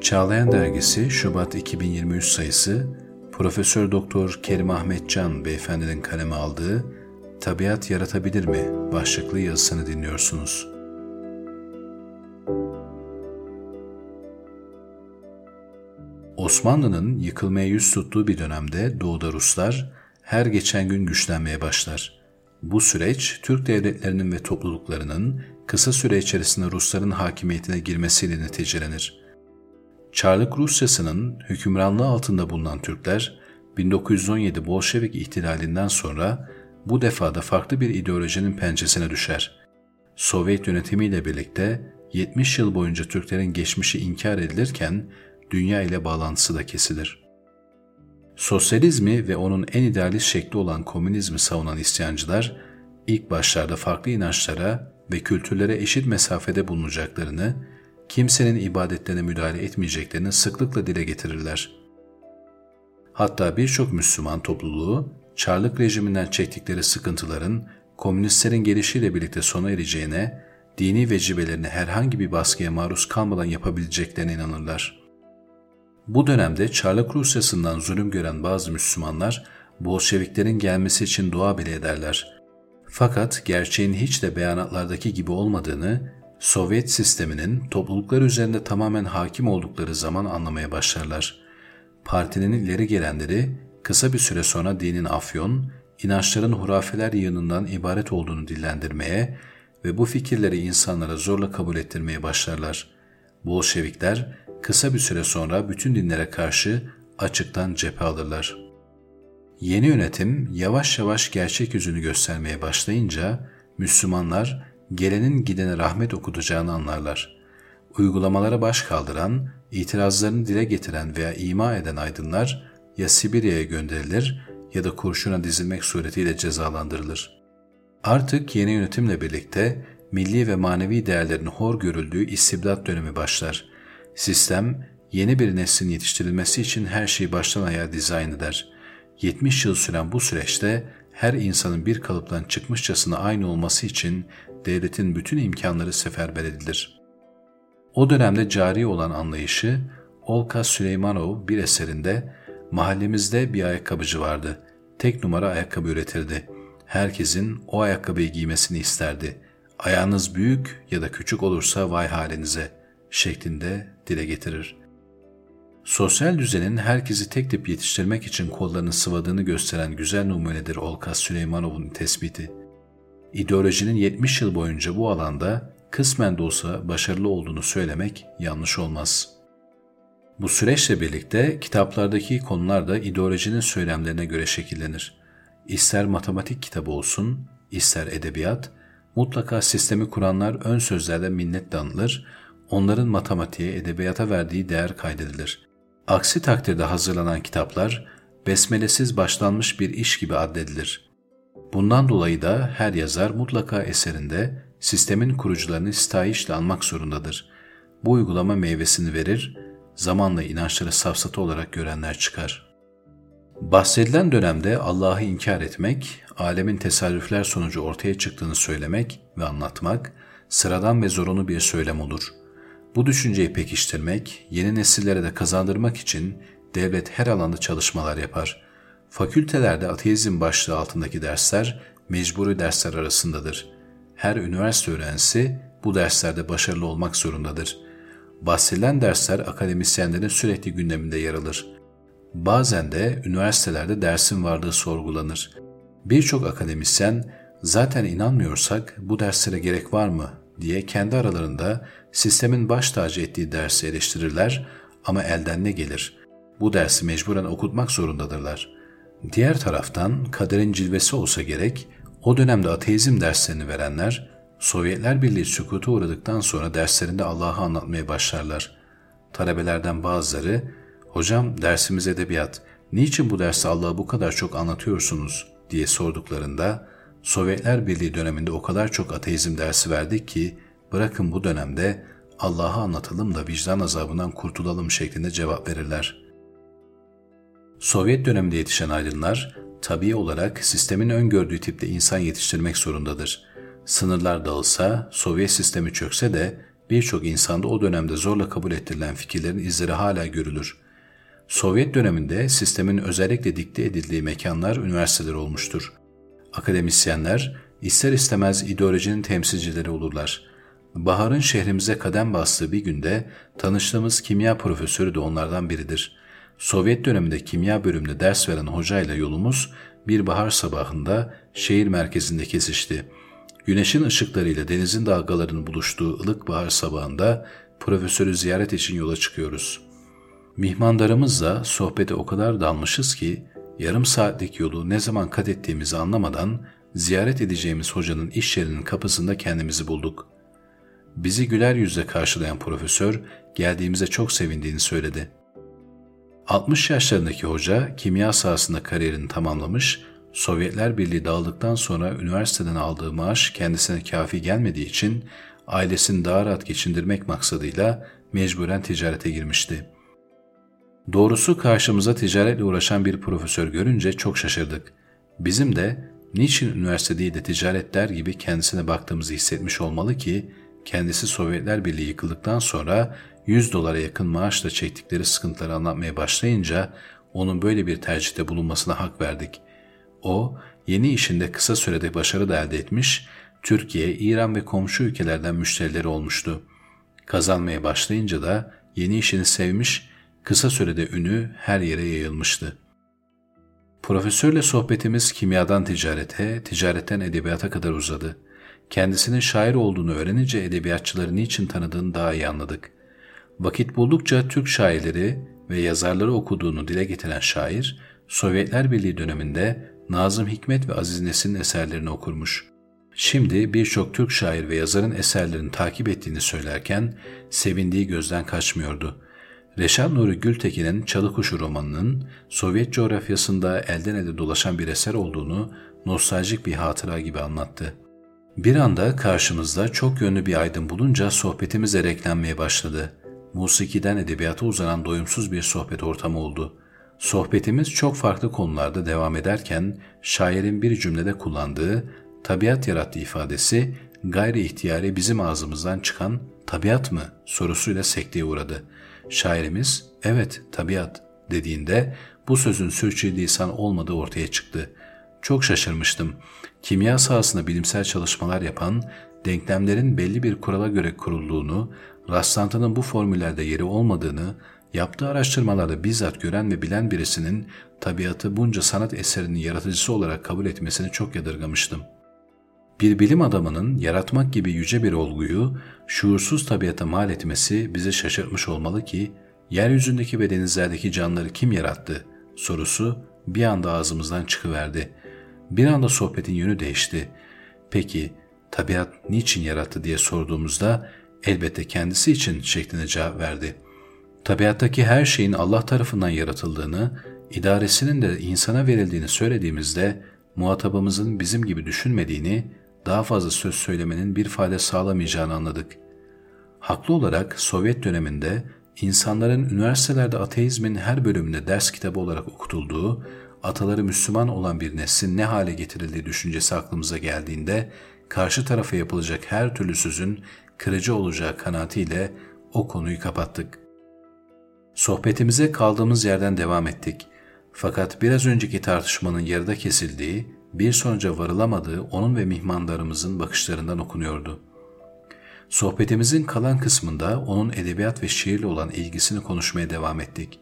Çağlayan Dergisi Şubat 2023 sayısı Profesör Doktor Kerim Ahmetcan beyefendinin kaleme aldığı Tabiat Yaratabilir mi başlıklı yazısını dinliyorsunuz. Osmanlı'nın yıkılmaya yüz tuttuğu bir dönemde Doğu'da Ruslar her geçen gün güçlenmeye başlar. Bu süreç Türk devletlerinin ve topluluklarının kısa süre içerisinde Rusların hakimiyetine girmesiyle neticelenir. Çarlık Rusyası'nın hükümranlığı altında bulunan Türkler 1917 Bolşevik ihtilalinden sonra bu defa da farklı bir ideolojinin pençesine düşer. Sovyet yönetimiyle birlikte 70 yıl boyunca Türklerin geçmişi inkar edilirken dünya ile bağlantısı da kesilir. Sosyalizmi ve onun en idealist şekli olan komünizmi savunan isyancılar ilk başlarda farklı inançlara ve kültürlere eşit mesafede bulunacaklarını, kimsenin ibadetlerine müdahale etmeyeceklerini sıklıkla dile getirirler. Hatta birçok Müslüman topluluğu Çarlık rejiminden çektikleri sıkıntıların komünistlerin gelişiyle birlikte sona ereceğine, dini vecibelerini herhangi bir baskıya maruz kalmadan yapabileceklerine inanırlar. Bu dönemde Çarlık Rusyası'ndan zulüm gören bazı Müslümanlar, Bolşeviklerin gelmesi için dua bile ederler. Fakat gerçeğin hiç de beyanatlardaki gibi olmadığını, Sovyet sisteminin topluluklar üzerinde tamamen hakim oldukları zaman anlamaya başlarlar. Partinin ileri gelenleri kısa bir süre sonra dinin afyon, inançların hurafeler yığınından ibaret olduğunu dillendirmeye ve bu fikirleri insanlara zorla kabul ettirmeye başlarlar. Bolşevikler kısa bir süre sonra bütün dinlere karşı açıktan cephe alırlar. Yeni yönetim yavaş yavaş gerçek yüzünü göstermeye başlayınca Müslümanlar gelenin gidene rahmet okutacağını anlarlar. Uygulamalara baş kaldıran, itirazlarını dile getiren veya ima eden aydınlar ya Sibirya'ya gönderilir ya da kurşuna dizilmek suretiyle cezalandırılır. Artık yeni yönetimle birlikte milli ve manevi değerlerin hor görüldüğü istibdat dönemi başlar. Sistem, yeni bir neslin yetiştirilmesi için her şeyi baştan ayağa dizayn eder. 70 yıl süren bu süreçte her insanın bir kalıptan çıkmışçasına aynı olması için devletin bütün imkanları seferber edilir. O dönemde cari olan anlayışı Olka Süleymanov bir eserinde Mahallemizde bir ayakkabıcı vardı. Tek numara ayakkabı üretirdi. Herkesin o ayakkabıyı giymesini isterdi. Ayağınız büyük ya da küçük olursa vay halinize şeklinde dile getirir. Sosyal düzenin herkesi tek tip yetiştirmek için kollarını sıvadığını gösteren güzel numunedir Olkas Süleymanov'un tespiti. İdeolojinin 70 yıl boyunca bu alanda kısmen de olsa başarılı olduğunu söylemek yanlış olmaz.'' Bu süreçle birlikte kitaplardaki konular da ideolojinin söylemlerine göre şekillenir. İster matematik kitabı olsun, ister edebiyat, mutlaka sistemi kuranlar ön sözlerle minnet anılır, onların matematiğe, edebiyata verdiği değer kaydedilir. Aksi takdirde hazırlanan kitaplar, besmelesiz başlanmış bir iş gibi addedilir. Bundan dolayı da her yazar mutlaka eserinde sistemin kurucularını sitayişle almak zorundadır. Bu uygulama meyvesini verir, zamanla inançları safsatı olarak görenler çıkar. Bahsedilen dönemde Allah'ı inkar etmek, alemin tesadüfler sonucu ortaya çıktığını söylemek ve anlatmak, sıradan ve zorunlu bir söylem olur. Bu düşünceyi pekiştirmek, yeni nesillere de kazandırmak için devlet her alanda çalışmalar yapar. Fakültelerde ateizm başlığı altındaki dersler mecburi dersler arasındadır. Her üniversite öğrencisi bu derslerde başarılı olmak zorundadır bahsedilen dersler akademisyenlerin sürekli gündeminde yer alır. Bazen de üniversitelerde dersin varlığı sorgulanır. Birçok akademisyen zaten inanmıyorsak bu derslere gerek var mı diye kendi aralarında sistemin baş tacı ettiği dersi eleştirirler ama elden ne gelir? Bu dersi mecburen okutmak zorundadırlar. Diğer taraftan kaderin cilvesi olsa gerek o dönemde ateizm derslerini verenler Sovyetler Birliği sükuta uğradıktan sonra derslerinde Allah'ı anlatmaya başlarlar. Talebelerden bazıları, ''Hocam dersimiz edebiyat, niçin bu derste Allah'ı bu kadar çok anlatıyorsunuz?'' diye sorduklarında, Sovyetler Birliği döneminde o kadar çok ateizm dersi verdik ki, bırakın bu dönemde Allah'ı anlatalım da vicdan azabından kurtulalım şeklinde cevap verirler. Sovyet döneminde yetişen aydınlar, tabii olarak sistemin öngördüğü tipte insan yetiştirmek zorundadır.'' Sınırlar dağılsa, Sovyet sistemi çökse de birçok insanda o dönemde zorla kabul ettirilen fikirlerin izleri hala görülür. Sovyet döneminde sistemin özellikle dikte edildiği mekanlar üniversiteler olmuştur. Akademisyenler ister istemez ideolojinin temsilcileri olurlar. Bahar'ın şehrimize kadem bastığı bir günde tanıştığımız kimya profesörü de onlardan biridir. Sovyet döneminde kimya bölümünde ders veren hocayla yolumuz bir bahar sabahında şehir merkezinde kesişti. Güneşin ışıklarıyla denizin dalgalarının buluştuğu ılık bahar sabahında profesörü ziyaret için yola çıkıyoruz. Mihmandarımızla sohbete o kadar dalmışız ki yarım saatlik yolu ne zaman kat ettiğimizi anlamadan ziyaret edeceğimiz hocanın iş yerinin kapısında kendimizi bulduk. Bizi güler yüzle karşılayan profesör geldiğimize çok sevindiğini söyledi. 60 yaşlarındaki hoca kimya sahasında kariyerini tamamlamış, Sovyetler Birliği dağıldıktan sonra üniversiteden aldığı maaş kendisine kafi gelmediği için ailesini daha rahat geçindirmek maksadıyla mecburen ticarete girmişti. Doğrusu karşımıza ticaretle uğraşan bir profesör görünce çok şaşırdık. Bizim de niçin üniversite değil de ticaret der gibi kendisine baktığımızı hissetmiş olmalı ki kendisi Sovyetler Birliği yıkıldıktan sonra 100 dolara yakın maaşla çektikleri sıkıntıları anlatmaya başlayınca onun böyle bir tercihte bulunmasına hak verdik. O, yeni işinde kısa sürede başarı da elde etmiş, Türkiye, İran ve komşu ülkelerden müşterileri olmuştu. Kazanmaya başlayınca da yeni işini sevmiş, kısa sürede ünü her yere yayılmıştı. Profesörle sohbetimiz kimyadan ticarete, ticaretten edebiyata kadar uzadı. Kendisinin şair olduğunu öğrenince edebiyatçıları niçin tanıdığını daha iyi anladık. Vakit buldukça Türk şairleri ve yazarları okuduğunu dile getiren şair, Sovyetler Birliği döneminde Nazım Hikmet ve Aziz Nesin'in eserlerini okurmuş. Şimdi birçok Türk şair ve yazarın eserlerini takip ettiğini söylerken sevindiği gözden kaçmıyordu. Reşat Nuri Gültekin'in Çalıkuşu romanının Sovyet coğrafyasında elden ele dolaşan bir eser olduğunu nostaljik bir hatıra gibi anlattı. Bir anda karşımızda çok yönlü bir aydın bulunca sohbetimiz ereklenmeye başladı. Musikiden edebiyata uzanan doyumsuz bir sohbet ortamı oldu. Sohbetimiz çok farklı konularda devam ederken şairin bir cümlede kullandığı tabiat yarattı ifadesi gayri ihtiyari bizim ağzımızdan çıkan tabiat mı sorusuyla sekteye uğradı. Şairimiz evet tabiat dediğinde bu sözün sürçülisan olmadığı ortaya çıktı. Çok şaşırmıştım. Kimya sahasında bilimsel çalışmalar yapan, denklemlerin belli bir kurala göre kurulduğunu, rastlantının bu formüllerde yeri olmadığını, yaptığı araştırmalarda bizzat gören ve bilen birisinin tabiatı bunca sanat eserinin yaratıcısı olarak kabul etmesini çok yadırgamıştım. Bir bilim adamının yaratmak gibi yüce bir olguyu şuursuz tabiata mal etmesi bizi şaşırtmış olmalı ki, yeryüzündeki ve denizlerdeki canlıları kim yarattı sorusu bir anda ağzımızdan çıkıverdi. Bir anda sohbetin yönü değişti. Peki tabiat niçin yarattı diye sorduğumuzda elbette kendisi için şeklinde cevap verdi. Tabiattaki her şeyin Allah tarafından yaratıldığını, idaresinin de insana verildiğini söylediğimizde muhatabımızın bizim gibi düşünmediğini, daha fazla söz söylemenin bir fayda sağlamayacağını anladık. Haklı olarak Sovyet döneminde insanların üniversitelerde ateizmin her bölümünde ders kitabı olarak okutulduğu, ataları Müslüman olan bir neslin ne hale getirildiği düşüncesi aklımıza geldiğinde, karşı tarafa yapılacak her türlü sözün kırıcı olacağı kanaatiyle o konuyu kapattık. Sohbetimize kaldığımız yerden devam ettik. Fakat biraz önceki tartışmanın yarıda kesildiği, bir sonuca varılamadığı onun ve mihmandarımızın bakışlarından okunuyordu. Sohbetimizin kalan kısmında onun edebiyat ve şiirle olan ilgisini konuşmaya devam ettik.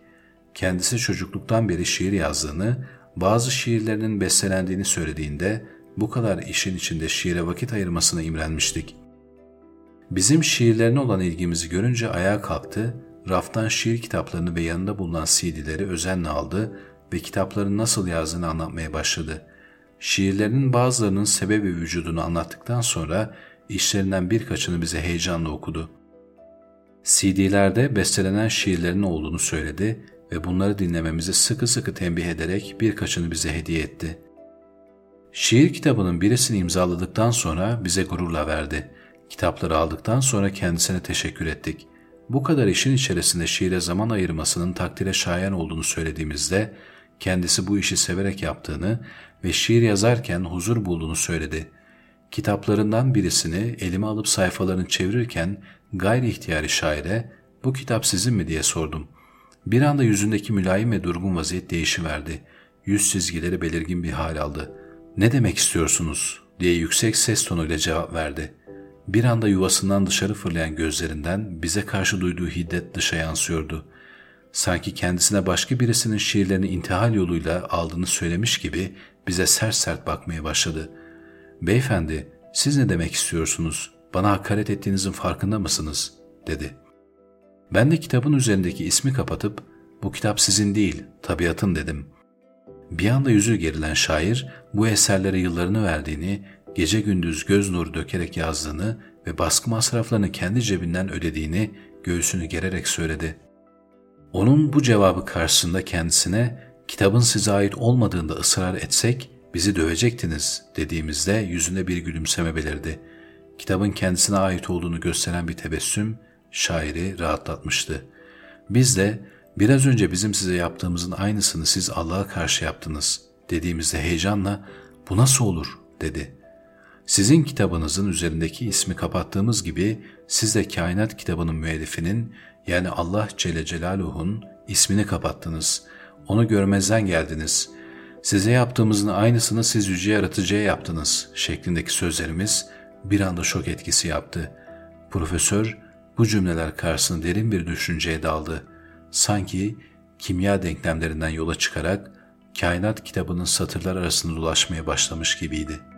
Kendisi çocukluktan beri şiir yazdığını, bazı şiirlerinin bestelendiğini söylediğinde bu kadar işin içinde şiire vakit ayırmasına imrenmiştik. Bizim şiirlerine olan ilgimizi görünce ayağa kalktı, raftan şiir kitaplarını ve yanında bulunan CD'leri özenle aldı ve kitapların nasıl yazdığını anlatmaya başladı. Şiirlerinin bazılarının sebebi vücudunu anlattıktan sonra işlerinden birkaçını bize heyecanla okudu. CD'lerde bestelenen şiirlerin olduğunu söyledi ve bunları dinlememizi sıkı sıkı tembih ederek birkaçını bize hediye etti. Şiir kitabının birisini imzaladıktan sonra bize gururla verdi. Kitapları aldıktan sonra kendisine teşekkür ettik. Bu kadar işin içerisinde şiire zaman ayırmasının takdire şayan olduğunu söylediğimizde kendisi bu işi severek yaptığını ve şiir yazarken huzur bulduğunu söyledi. Kitaplarından birisini elime alıp sayfalarını çevirirken gayri ihtiyari şaire bu kitap sizin mi diye sordum. Bir anda yüzündeki mülayim ve durgun vaziyet değişiverdi. Yüz çizgileri belirgin bir hal aldı. Ne demek istiyorsunuz diye yüksek ses tonuyla cevap verdi. Bir anda yuvasından dışarı fırlayan gözlerinden bize karşı duyduğu hiddet dışa yansıyordu. Sanki kendisine başka birisinin şiirlerini intihal yoluyla aldığını söylemiş gibi bize sert sert bakmaya başladı. ''Beyefendi, siz ne demek istiyorsunuz? Bana hakaret ettiğinizin farkında mısınız?'' dedi. Ben de kitabın üzerindeki ismi kapatıp ''Bu kitap sizin değil, tabiatın'' dedim. Bir anda yüzü gerilen şair bu eserlere yıllarını verdiğini, gece gündüz göz nuru dökerek yazdığını ve baskı masraflarını kendi cebinden ödediğini göğsünü gererek söyledi. Onun bu cevabı karşısında kendisine kitabın size ait olmadığında ısrar etsek bizi dövecektiniz dediğimizde yüzünde bir gülümseme belirdi. Kitabın kendisine ait olduğunu gösteren bir tebessüm şairi rahatlatmıştı. Biz de biraz önce bizim size yaptığımızın aynısını siz Allah'a karşı yaptınız dediğimizde heyecanla bu nasıl olur dedi. Sizin kitabınızın üzerindeki ismi kapattığımız gibi siz de kainat kitabının müellifinin yani Allah Celle Celaluhu'nun ismini kapattınız. Onu görmezden geldiniz. Size yaptığımızın aynısını siz yüce yaratıcıya yaptınız şeklindeki sözlerimiz bir anda şok etkisi yaptı. Profesör bu cümleler karşısında derin bir düşünceye daldı. Sanki kimya denklemlerinden yola çıkarak kainat kitabının satırlar arasında dolaşmaya başlamış gibiydi.''